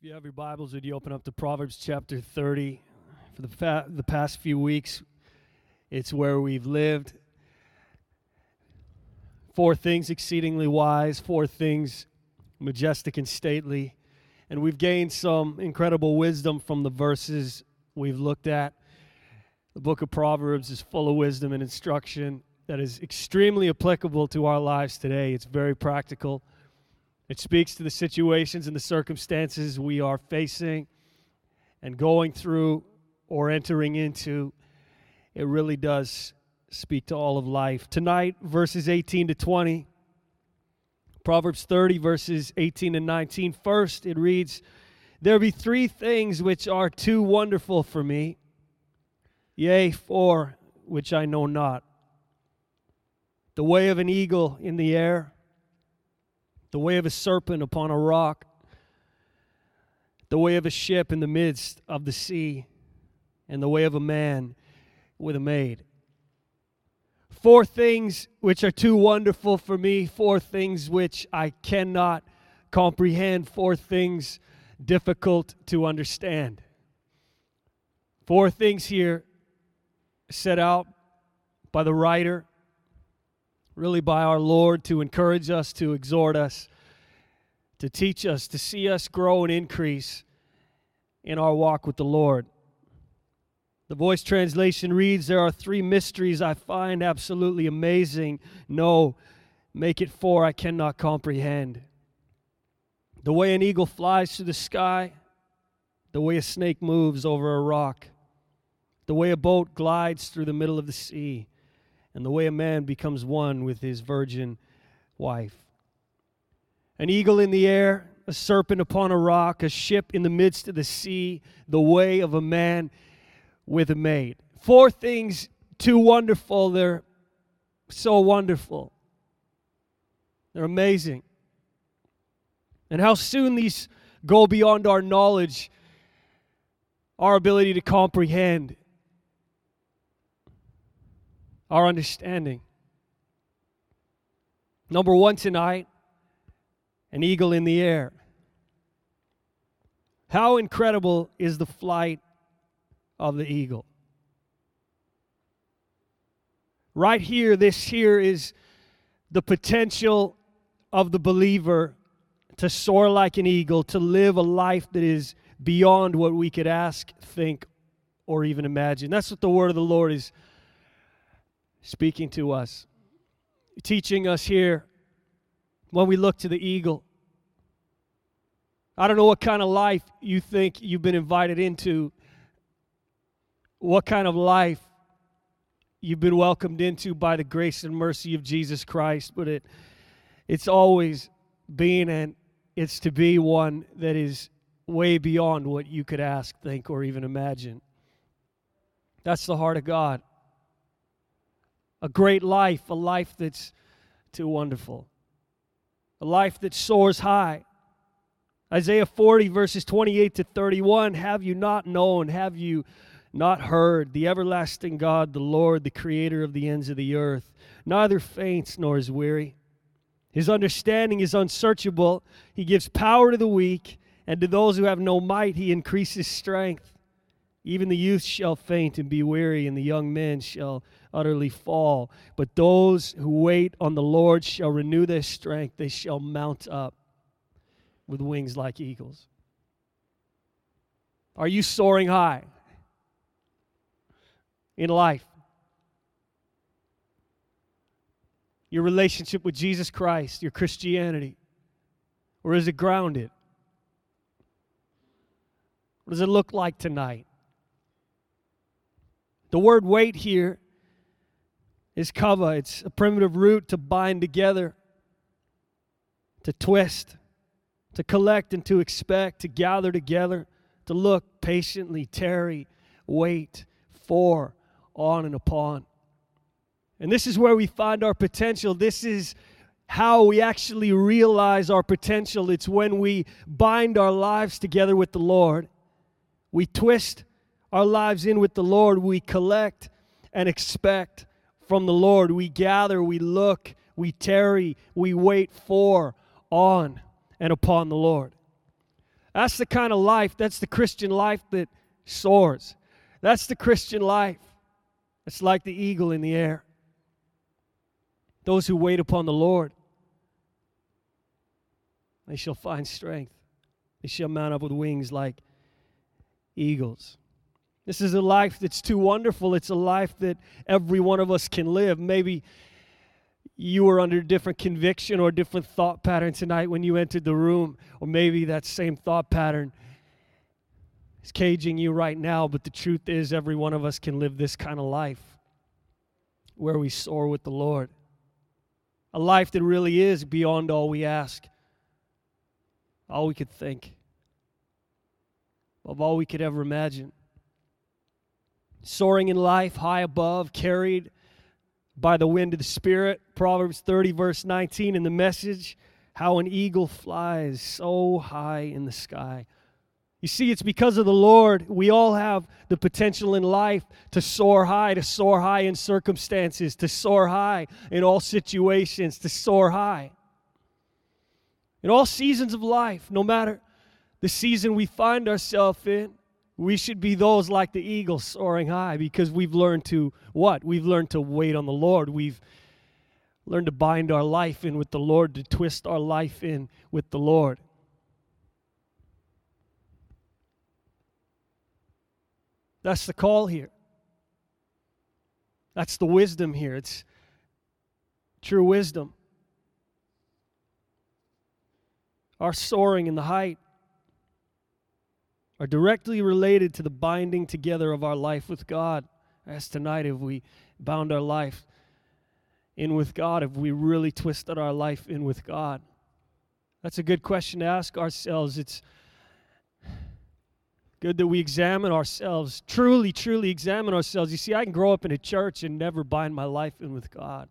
If you have your Bibles, would you open up to Proverbs chapter 30? For the, fa- the past few weeks, it's where we've lived. Four things exceedingly wise, four things majestic and stately. And we've gained some incredible wisdom from the verses we've looked at. The book of Proverbs is full of wisdom and instruction that is extremely applicable to our lives today. It's very practical. It speaks to the situations and the circumstances we are facing and going through or entering into. It really does speak to all of life. Tonight, verses 18 to 20, Proverbs 30, verses 18 and 19. First, it reads, There be three things which are too wonderful for me, yea, four which I know not. The way of an eagle in the air the way of a serpent upon a rock, the way of a ship in the midst of the sea, and the way of a man with a maid. Four things which are too wonderful for me, four things which I cannot comprehend, four things difficult to understand. Four things here set out by the writer really by our Lord to encourage us, to exhort us, to teach us, to see us grow and increase in our walk with the Lord. The voice translation reads There are three mysteries I find absolutely amazing. No, make it four I cannot comprehend. The way an eagle flies through the sky, the way a snake moves over a rock, the way a boat glides through the middle of the sea and the way a man becomes one with his virgin wife. An eagle in the air, a serpent upon a rock, a ship in the midst of the sea, the way of a man with a maid. Four things too wonderful. They're so wonderful. They're amazing. And how soon these go beyond our knowledge, our ability to comprehend our understanding. Number one tonight an eagle in the air. How incredible is the flight of the eagle? Right here, this here is the potential of the believer to soar like an eagle, to live a life that is beyond what we could ask, think, or even imagine. That's what the word of the Lord is speaking to us, teaching us here when we look to the eagle. I don't know what kind of life you think you've been invited into, what kind of life you've been welcomed into by the grace and mercy of Jesus Christ, but it it's always been and it's to be one that is way beyond what you could ask, think, or even imagine. That's the heart of God a great life, a life that's too wonderful, a life that soars high. Isaiah 40, verses 28 to 31 Have you not known? Have you not heard? The everlasting God, the Lord, the creator of the ends of the earth, neither faints nor is weary. His understanding is unsearchable. He gives power to the weak, and to those who have no might, he increases strength. Even the youth shall faint and be weary, and the young men shall utterly fall. But those who wait on the Lord shall renew their strength. They shall mount up with wings like eagles. Are you soaring high in life? Your relationship with Jesus Christ, your Christianity? Or is it grounded? What does it look like tonight? The word wait here is kava. It's a primitive root to bind together, to twist, to collect and to expect, to gather together, to look patiently, tarry, wait for, on and upon. And this is where we find our potential. This is how we actually realize our potential. It's when we bind our lives together with the Lord. We twist our lives in with the Lord. We collect and expect from the Lord. We gather, we look, we tarry, we wait for, on, and upon the Lord. That's the kind of life, that's the Christian life that soars. That's the Christian life. It's like the eagle in the air. Those who wait upon the Lord, they shall find strength. They shall mount up with wings like eagles. This is a life that's too wonderful. It's a life that every one of us can live. Maybe you were under a different conviction or different thought pattern tonight when you entered the room, or maybe that same thought pattern is caging you right now. But the truth is, every one of us can live this kind of life where we soar with the Lord. A life that really is beyond all we ask, all we could think, of all we could ever imagine. Soaring in life, high above, carried by the wind of the Spirit. Proverbs 30, verse 19 in the message how an eagle flies so high in the sky. You see, it's because of the Lord. We all have the potential in life to soar high, to soar high in circumstances, to soar high in all situations, to soar high. In all seasons of life, no matter the season we find ourselves in, we should be those like the eagle soaring high because we've learned to what? We've learned to wait on the Lord. We've learned to bind our life in with the Lord, to twist our life in with the Lord. That's the call here. That's the wisdom here. It's true wisdom. Our soaring in the height are directly related to the binding together of our life with God. As tonight, if we bound our life in with God, if we really twisted our life in with God? That's a good question to ask ourselves. It's good that we examine ourselves, truly, truly examine ourselves. You see, I can grow up in a church and never bind my life in with God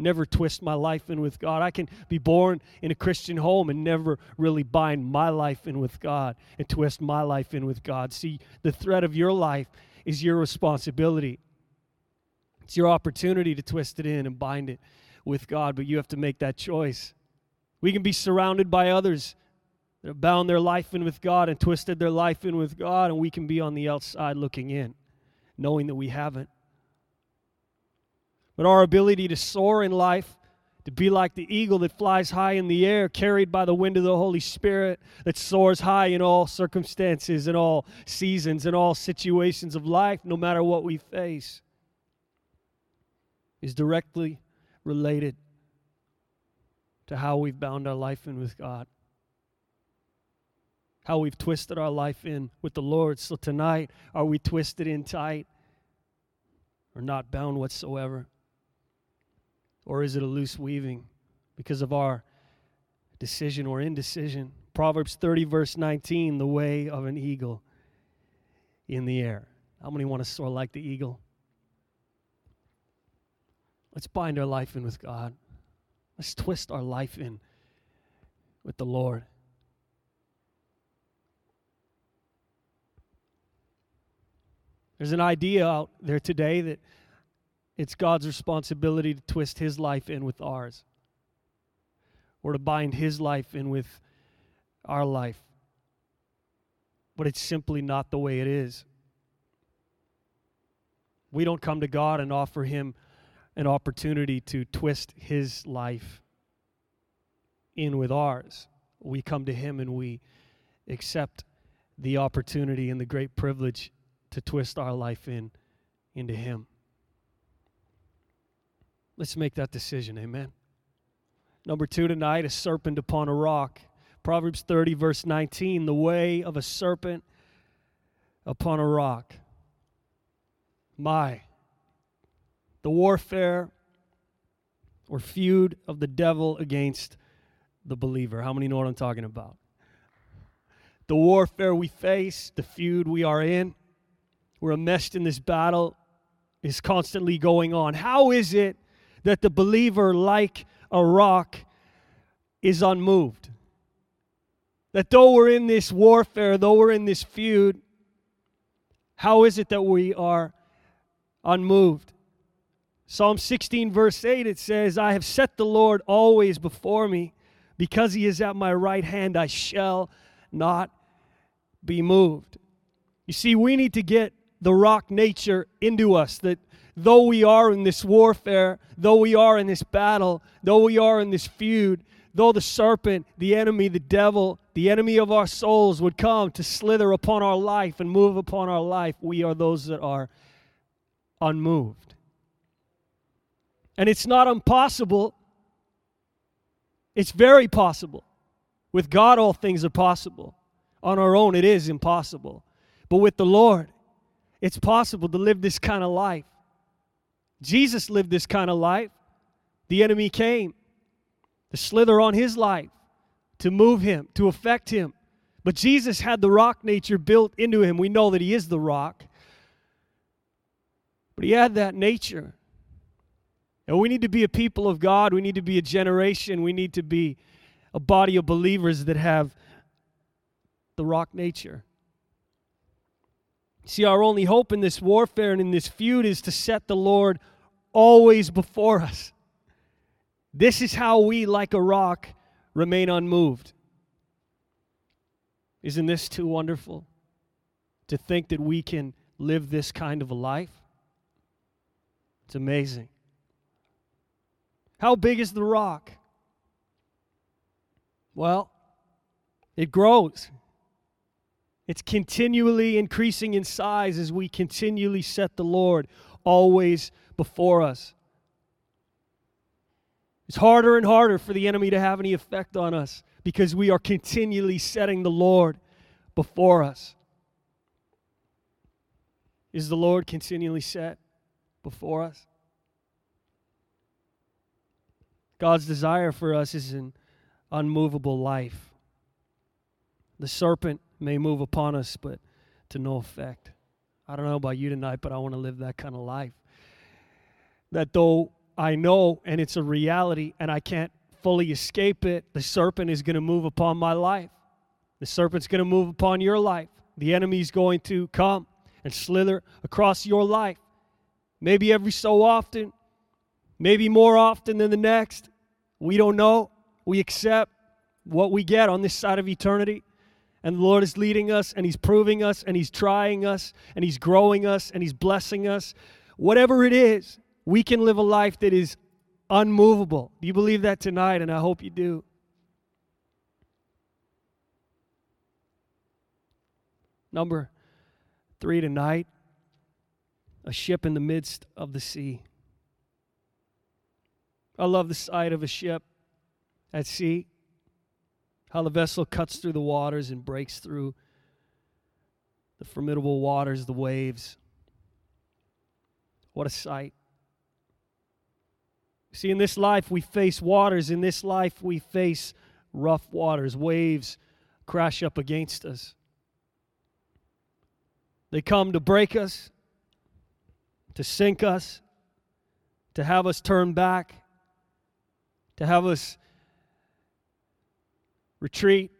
never twist my life in with God. I can be born in a Christian home and never really bind my life in with God and twist my life in with God. See, the thread of your life is your responsibility. It's your opportunity to twist it in and bind it with God, but you have to make that choice. We can be surrounded by others that have bound their life in with God and twisted their life in with God, and we can be on the outside looking in, knowing that we haven't but our ability to soar in life, to be like the eagle that flies high in the air, carried by the wind of the Holy Spirit, that soars high in all circumstances, in all seasons, in all situations of life, no matter what we face, is directly related to how we've bound our life in with God how we've twisted our life in with the Lord. So tonight, are we twisted in tight or not bound whatsoever? Or is it a loose weaving because of our decision or indecision? Proverbs 30, verse 19, the way of an eagle in the air. How many want to soar like the eagle? Let's bind our life in with God. Let's twist our life in with the Lord. There's an idea out there today that it's God's responsibility to twist his life in with ours or to bind his life in with our life. But it's simply not the way it is. We don't come to God and offer him an opportunity to twist his life in with ours. We come to him and we accept the opportunity and the great privilege to twist our life in into him. Let's make that decision. Amen. Number two tonight, a serpent upon a rock. Proverbs 30, verse 19, the way of a serpent upon a rock. My, the warfare or feud of the devil against the believer. How many know what I'm talking about? The warfare we face, the feud we are in, we're enmeshed in this battle, is constantly going on. How is it that the believer, like a rock, is unmoved. That though we're in this warfare, though we're in this feud, how is it that we are unmoved? Psalm 16, verse 8, it says, I have set the Lord always before me. Because he is at my right hand, I shall not be moved. You see, we need to get the rock nature into us that though we are in this warfare, though we are in this battle, though we are in this feud, though the serpent, the enemy, the devil, the enemy of our souls would come to slither upon our life and move upon our life, we are those that are unmoved. And it's not impossible, it's very possible. With God, all things are possible. On our own, it is impossible. But with the Lord, it's possible to live this kind of life. Jesus lived this kind of life. The enemy came to slither on his life, to move him, to affect him. But Jesus had the rock nature built into him. We know that he is the rock. But he had that nature. And we need to be a people of God. We need to be a generation. We need to be a body of believers that have the rock nature. See, our only hope in this warfare and in this feud is to set the Lord always before us. This is how we, like a rock, remain unmoved. Isn't this too wonderful to think that we can live this kind of a life? It's amazing. How big is the rock? Well, it grows. It's continually increasing in size as we continually set the Lord always before us. It's harder and harder for the enemy to have any effect on us because we are continually setting the Lord before us. Is the Lord continually set before us? God's desire for us is an unmovable life. The serpent may move upon us, but to no effect. I don't know about you tonight, but I want to live that kind of life. That though I know and it's a reality and I can't fully escape it, the serpent is going to move upon my life. The serpent's going to move upon your life. The enemy's going to come and slither across your life. Maybe every so often, maybe more often than the next. We don't know. We accept what we get on this side of eternity. And the Lord is leading us, and He's proving us, and He's trying us, and He's growing us, and He's blessing us. Whatever it is, we can live a life that is unmovable. Do you believe that tonight? And I hope you do. Number three tonight a ship in the midst of the sea. I love the sight of a ship at sea how the vessel cuts through the waters and breaks through the formidable waters, the waves. What a sight. See, in this life, we face waters. In this life, we face rough waters. Waves crash up against us. They come to break us, to sink us, to have us turn back, to have us retreat,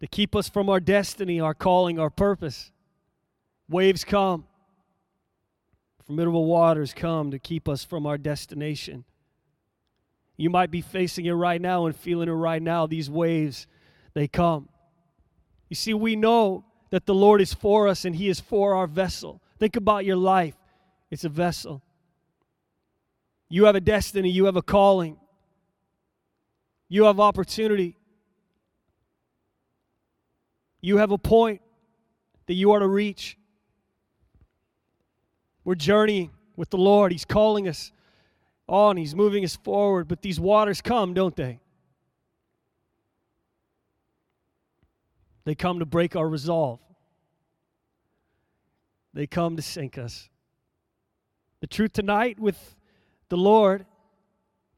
to keep us from our destiny, our calling, our purpose. Waves come, formidable waters come to keep us from our destination. You might be facing it right now and feeling it right now. These waves, they come. You see, we know that the Lord is for us and He is for our vessel. Think about your life, it's a vessel. You have a destiny, you have a calling. You have opportunity. You have a point that you are to reach. We're journeying with the Lord. He's calling us on, He's moving us forward. But these waters come, don't they? They come to break our resolve, they come to sink us. The truth tonight with the Lord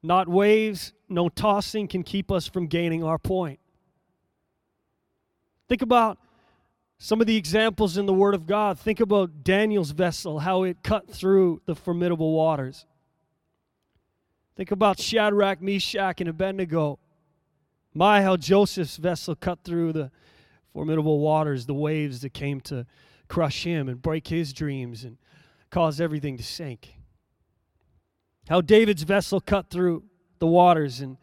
not waves, no tossing can keep us from gaining our point. Think about some of the examples in the Word of God. Think about Daniel's vessel, how it cut through the formidable waters. Think about Shadrach, Meshach, and Abednego. My, how Joseph's vessel cut through the formidable waters, the waves that came to crush him and break his dreams and cause everything to sink. How David's vessel cut through the waters and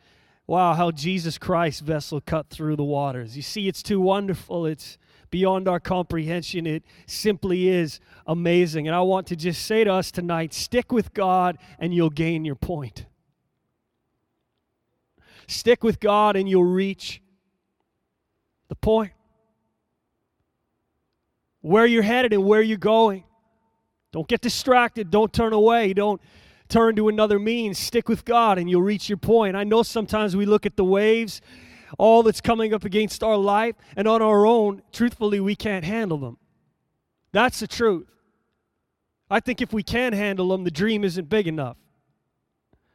wow, how Jesus Christ's vessel cut through the waters. You see, it's too wonderful. It's beyond our comprehension. It simply is amazing. And I want to just say to us tonight stick with God and you'll gain your point. Stick with God and you'll reach the point. Where you're headed and where you're going. Don't get distracted. Don't turn away. Don't turn to another means. Stick with God and you'll reach your point. I know sometimes we look at the waves, all that's coming up against our life, and on our own, truthfully, we can't handle them. That's the truth. I think if we can handle them, the dream isn't big enough.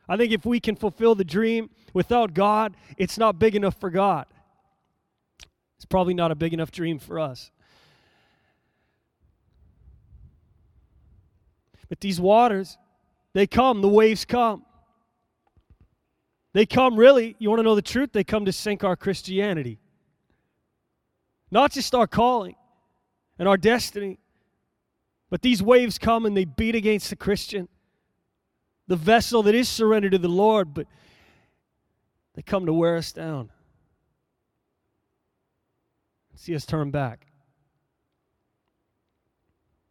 I think if we can fulfill the dream without God, it's not big enough for God. It's probably not a big enough dream for us. But these waters, they come, the waves come. They come really, you want to know the truth? They come to sink our Christianity. Not just our calling and our destiny, but these waves come and they beat against the Christian, the vessel that is surrendered to the Lord, but they come to wear us down. See us turn back,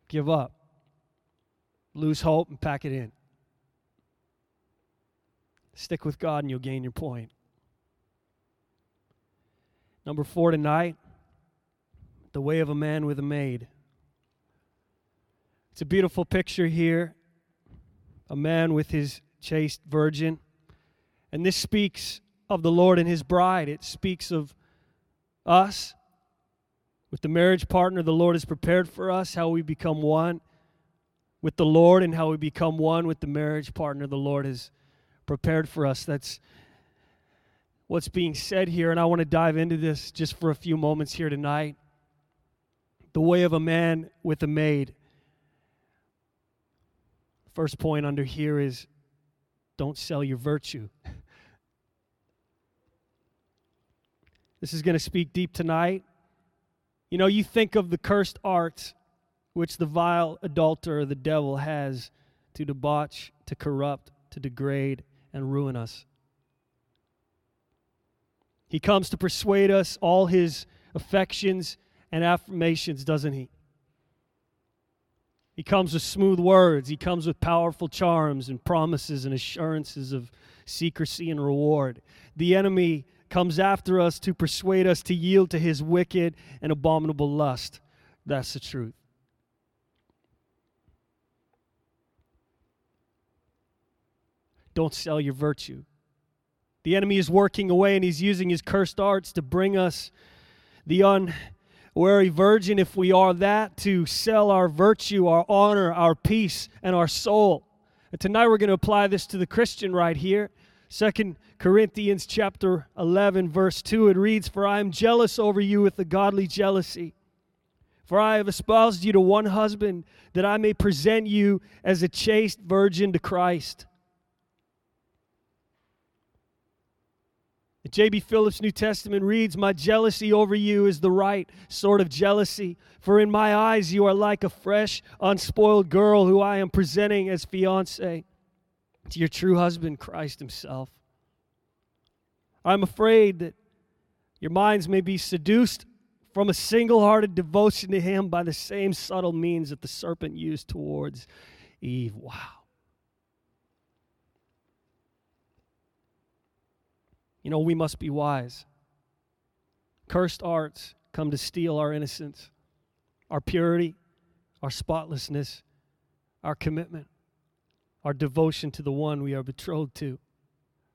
give up lose hope, and pack it in. Stick with God and you'll gain your point. Number four tonight the way of a man with a maid. It's a beautiful picture here. A man with his chaste virgin. And this speaks of the Lord and his bride. It speaks of us with the marriage partner the Lord has prepared for us, how we become one with the Lord and how we become one with the marriage partner the Lord has prepared for us. That's what's being said here, and I want to dive into this just for a few moments here tonight. The way of a man with a maid. First point under here is don't sell your virtue. this is going to speak deep tonight. You know, you think of the cursed arts which the vile adulterer, the devil, has to debauch, to corrupt, to degrade, and ruin us. He comes to persuade us all his affections and affirmations, doesn't he? He comes with smooth words. He comes with powerful charms and promises and assurances of secrecy and reward. The enemy comes after us to persuade us to yield to his wicked and abominable lust. That's the truth. Don't sell your virtue. The enemy is working away and he's using his cursed arts to bring us the unwary virgin, if we are that, to sell our virtue, our honor, our peace, and our soul. And tonight we're going to apply this to the Christian right here. Second Corinthians chapter 11 verse 2 it reads for I am jealous over you with a godly jealousy for I have espoused you to one husband that I may present you as a chaste virgin to Christ J.B. Phillips' New Testament reads, My jealousy over you is the right sort of jealousy, for in my eyes you are like a fresh, unspoiled girl who I am presenting as fiance to your true husband, Christ Himself. I'm afraid that your minds may be seduced from a single hearted devotion to Him by the same subtle means that the serpent used towards Eve. Wow. You know, we must be wise. Cursed arts come to steal our innocence, our purity, our spotlessness, our commitment, our devotion to the one we are betrothed to.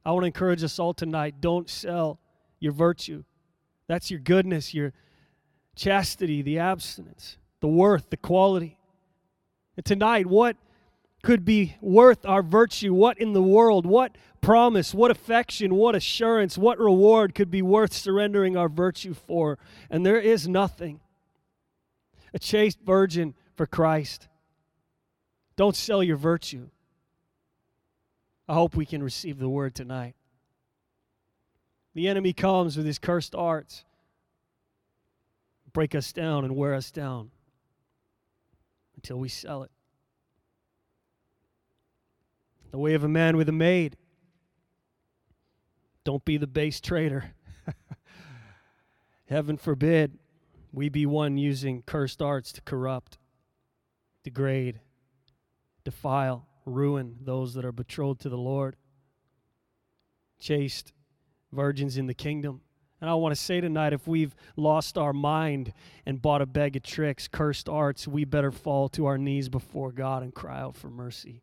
I want to encourage us all tonight don't sell your virtue. That's your goodness, your chastity, the abstinence, the worth, the quality. And tonight, what could be worth our virtue? What in the world, what promise, what affection, what assurance, what reward could be worth surrendering our virtue for? And there is nothing. A chaste virgin for Christ. Don't sell your virtue. I hope we can receive the word tonight. The enemy comes with his cursed arts, break us down and wear us down until we sell it the way of a man with a maid. Don't be the base traitor. Heaven forbid we be one using cursed arts to corrupt, degrade, defile, ruin those that are betrothed to the Lord, chaste virgins in the kingdom. And I want to say tonight if we've lost our mind and bought a bag of tricks, cursed arts, we better fall to our knees before God and cry out for mercy.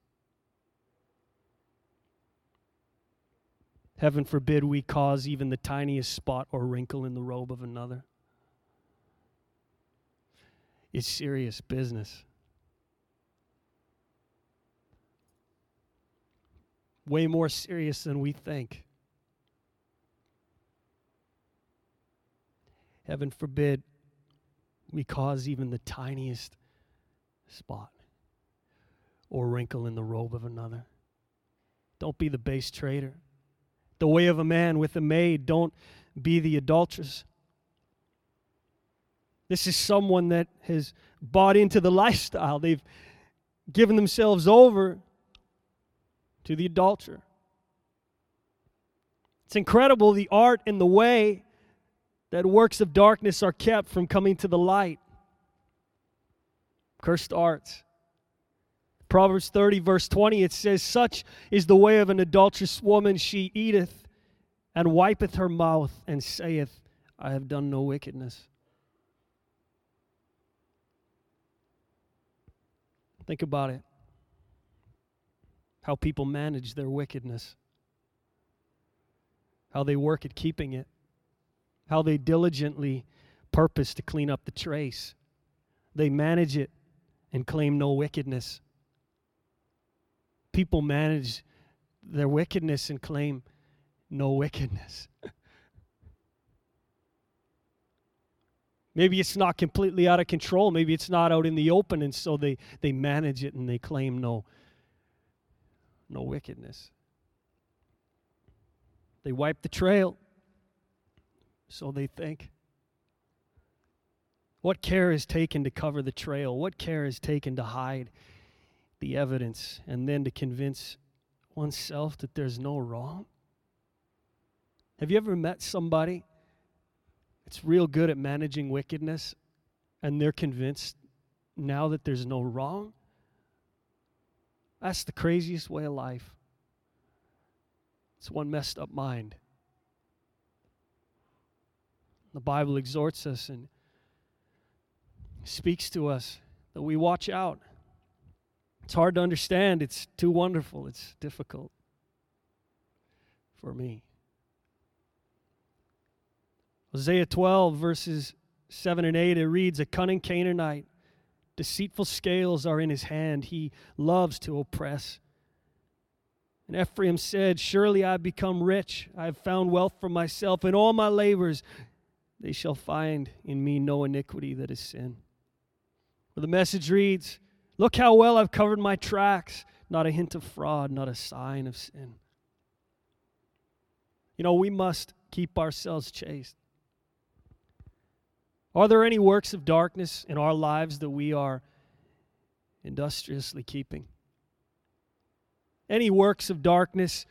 Heaven forbid we cause even the tiniest spot or wrinkle in the robe of another. It's serious business. Way more serious than we think. Heaven forbid we cause even the tiniest spot or wrinkle in the robe of another. Don't be the base traitor the way of a man with a maid. Don't be the adulteress. This is someone that has bought into the lifestyle. They've given themselves over to the adulterer. It's incredible the art and the way that works of darkness are kept from coming to the light. Cursed arts. Proverbs 30, verse 20, it says, Such is the way of an adulterous woman. She eateth and wipeth her mouth and saith, I have done no wickedness. Think about it. How people manage their wickedness, how they work at keeping it, how they diligently purpose to clean up the trace. They manage it and claim no wickedness people manage their wickedness and claim no wickedness. Maybe it's not completely out of control. Maybe it's not out in the open, and so they, they manage it and they claim no, no wickedness. They wipe the trail, so they think. What care is taken to cover the trail? What care is taken to hide the evidence and then to convince oneself that there's no wrong? Have you ever met somebody that's real good at managing wickedness and they're convinced now that there's no wrong? That's the craziest way of life. It's one messed up mind. The Bible exhorts us and speaks to us that we watch out. It's hard to understand. It's too wonderful. It's difficult for me. Hosea 12, verses 7 and 8, it reads A cunning Canaanite, deceitful scales are in his hand. He loves to oppress. And Ephraim said, Surely I have become rich. I have found wealth for myself. In all my labors, they shall find in me no iniquity that is sin. Well, the message reads, Look how well I've covered my tracks. Not a hint of fraud, not a sign of sin. You know, we must keep ourselves chaste. Are there any works of darkness in our lives that we are industriously keeping? Any works of darkness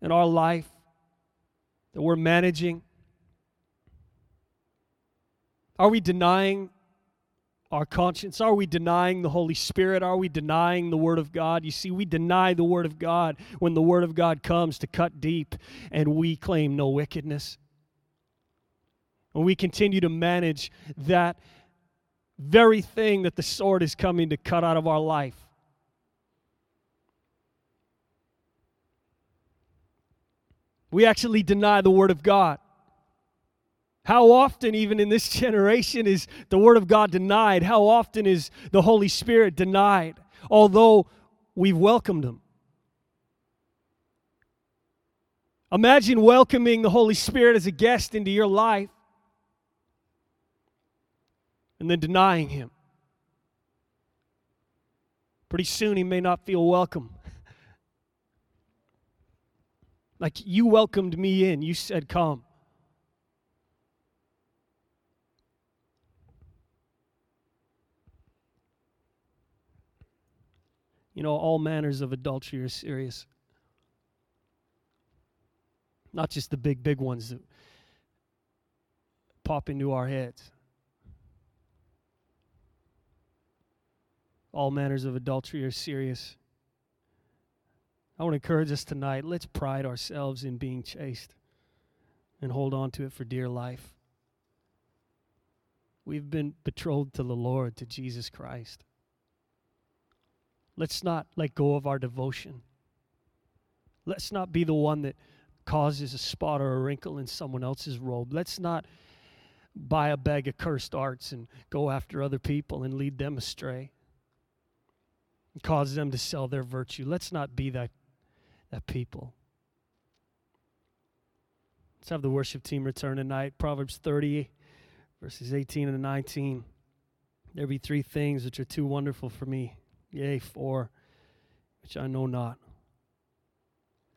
in our life that we're managing? Are we denying our conscience? Are we denying the Holy Spirit? Are we denying the Word of God? You see, we deny the Word of God when the Word of God comes to cut deep and we claim no wickedness. When we continue to manage that very thing that the sword is coming to cut out of our life. We actually deny the Word of God. How often, even in this generation, is the Word of God denied? How often is the Holy Spirit denied, although we've welcomed Him? Imagine welcoming the Holy Spirit as a guest into your life and then denying Him. Pretty soon, He may not feel welcome. like you welcomed me in, you said, Come. You know, all manners of adultery are serious. not just the big, big ones that pop into our heads. All manners of adultery are serious. I want to encourage us tonight. Let's pride ourselves in being chaste and hold on to it for dear life. We've been betrothed to the Lord, to Jesus Christ. Let's not let go of our devotion. Let's not be the one that causes a spot or a wrinkle in someone else's robe. Let's not buy a bag of cursed arts and go after other people and lead them astray and cause them to sell their virtue. Let's not be that, that people. Let's have the worship team return tonight. Proverbs 30, verses 18 and 19. There be three things which are too wonderful for me, yea, four, which I know not.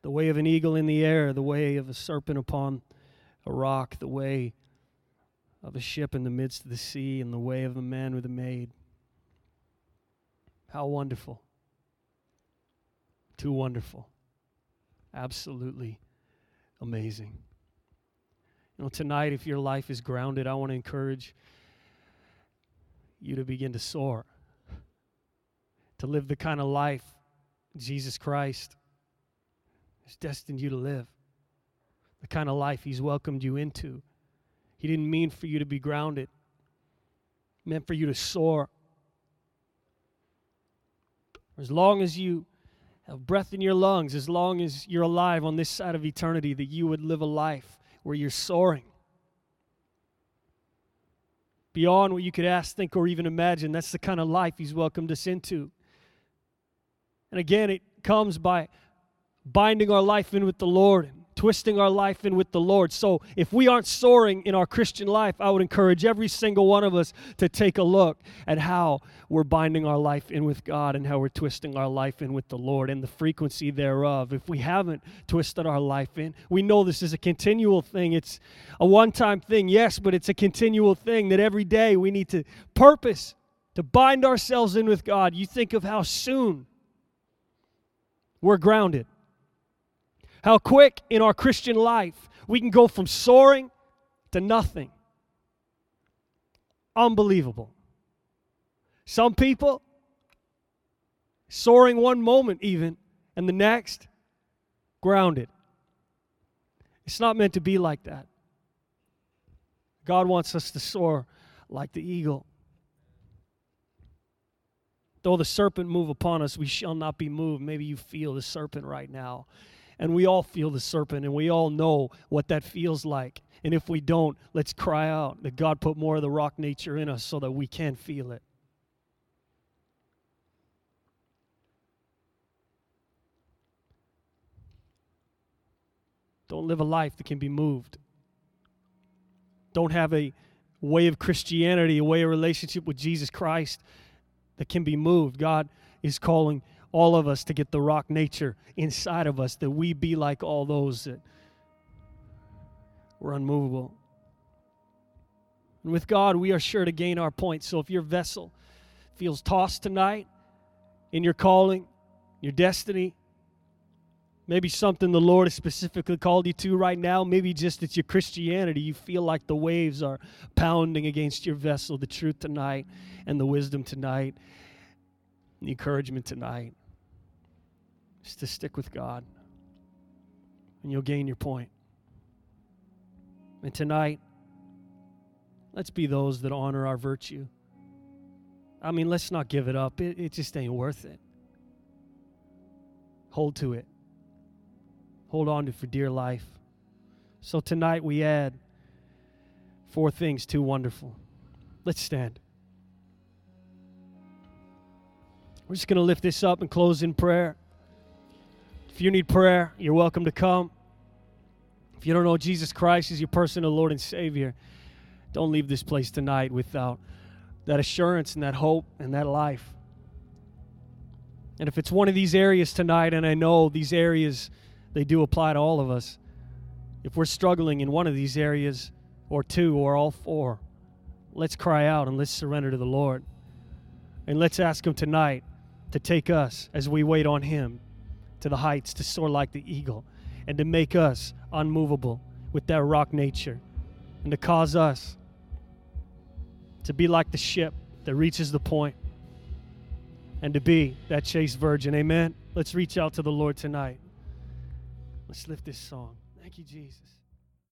The way of an eagle in the air, the way of a serpent upon a rock, the way of a ship in the midst of the sea, and the way of a man with a maid. How wonderful. Too wonderful. Absolutely amazing. You know, tonight, if your life is grounded, I want to encourage you to begin to soar, to live the kind of life Jesus Christ has destined you to live, the kind of life He's welcomed you into. He didn't mean for you to be grounded, he meant for you to soar. As long as you have breath in your lungs, as long as you're alive on this side of eternity, that you would live a life where you're soaring. Beyond what you could ask, think, or even imagine. That's the kind of life He's welcomed us into. And again, it comes by binding our life in with the Lord and twisting our life in with the Lord. So if we aren't soaring in our Christian life, I would encourage every single one of us to take a look at how we're binding our life in with God and how we're twisting our life in with the Lord and the frequency thereof. If we haven't twisted our life in, we know this is a continual thing. It's a one time thing, yes, but it's a continual thing that every day we need to purpose to bind ourselves in with God. You think of how soon we're grounded. How quick in our Christian life we can go from soaring to nothing. Unbelievable. Some people soaring one moment, even, and the next grounded. It's not meant to be like that. God wants us to soar like the eagle. Though the serpent move upon us, we shall not be moved. Maybe you feel the serpent right now. And we all feel the serpent, and we all know what that feels like. And if we don't, let's cry out that God put more of the rock nature in us so that we can feel it. Don't live a life that can be moved. Don't have a way of Christianity, a way of relationship with Jesus Christ that can be moved. God is calling all of us to get the rock nature inside of us, that we be like all those that were unmovable. And with God, we are sure to gain our point. So if your vessel feels tossed tonight in your calling, your destiny, maybe something the Lord has specifically called you to right now, maybe just it's your Christianity, you feel like the waves are pounding against your vessel, the truth tonight and the wisdom tonight, the encouragement tonight is to stick with God, and you'll gain your point. And tonight, let's be those that honor our virtue. I mean, let's not give it up. It, it just ain't worth it. Hold to it. Hold on to for dear life. So tonight we add four things too wonderful. Let's stand. We're just going to lift this up and close in prayer. If you need prayer, you're welcome to come. If you don't know Jesus Christ as your personal Lord and Savior, don't leave this place tonight without that assurance and that hope and that life. And if it's one of these areas tonight, and I know these areas, they do apply to all of us, if we're struggling in one of these areas, or two, or all four, let's cry out and let's surrender to the Lord. And let's ask Him tonight to take us as we wait on Him to the heights to soar like the eagle and to make us unmovable with that rock nature and to cause us to be like the ship that reaches the point and to be that chaste virgin. Amen. Let's reach out to the Lord tonight. Let's lift this song. Thank you, Jesus.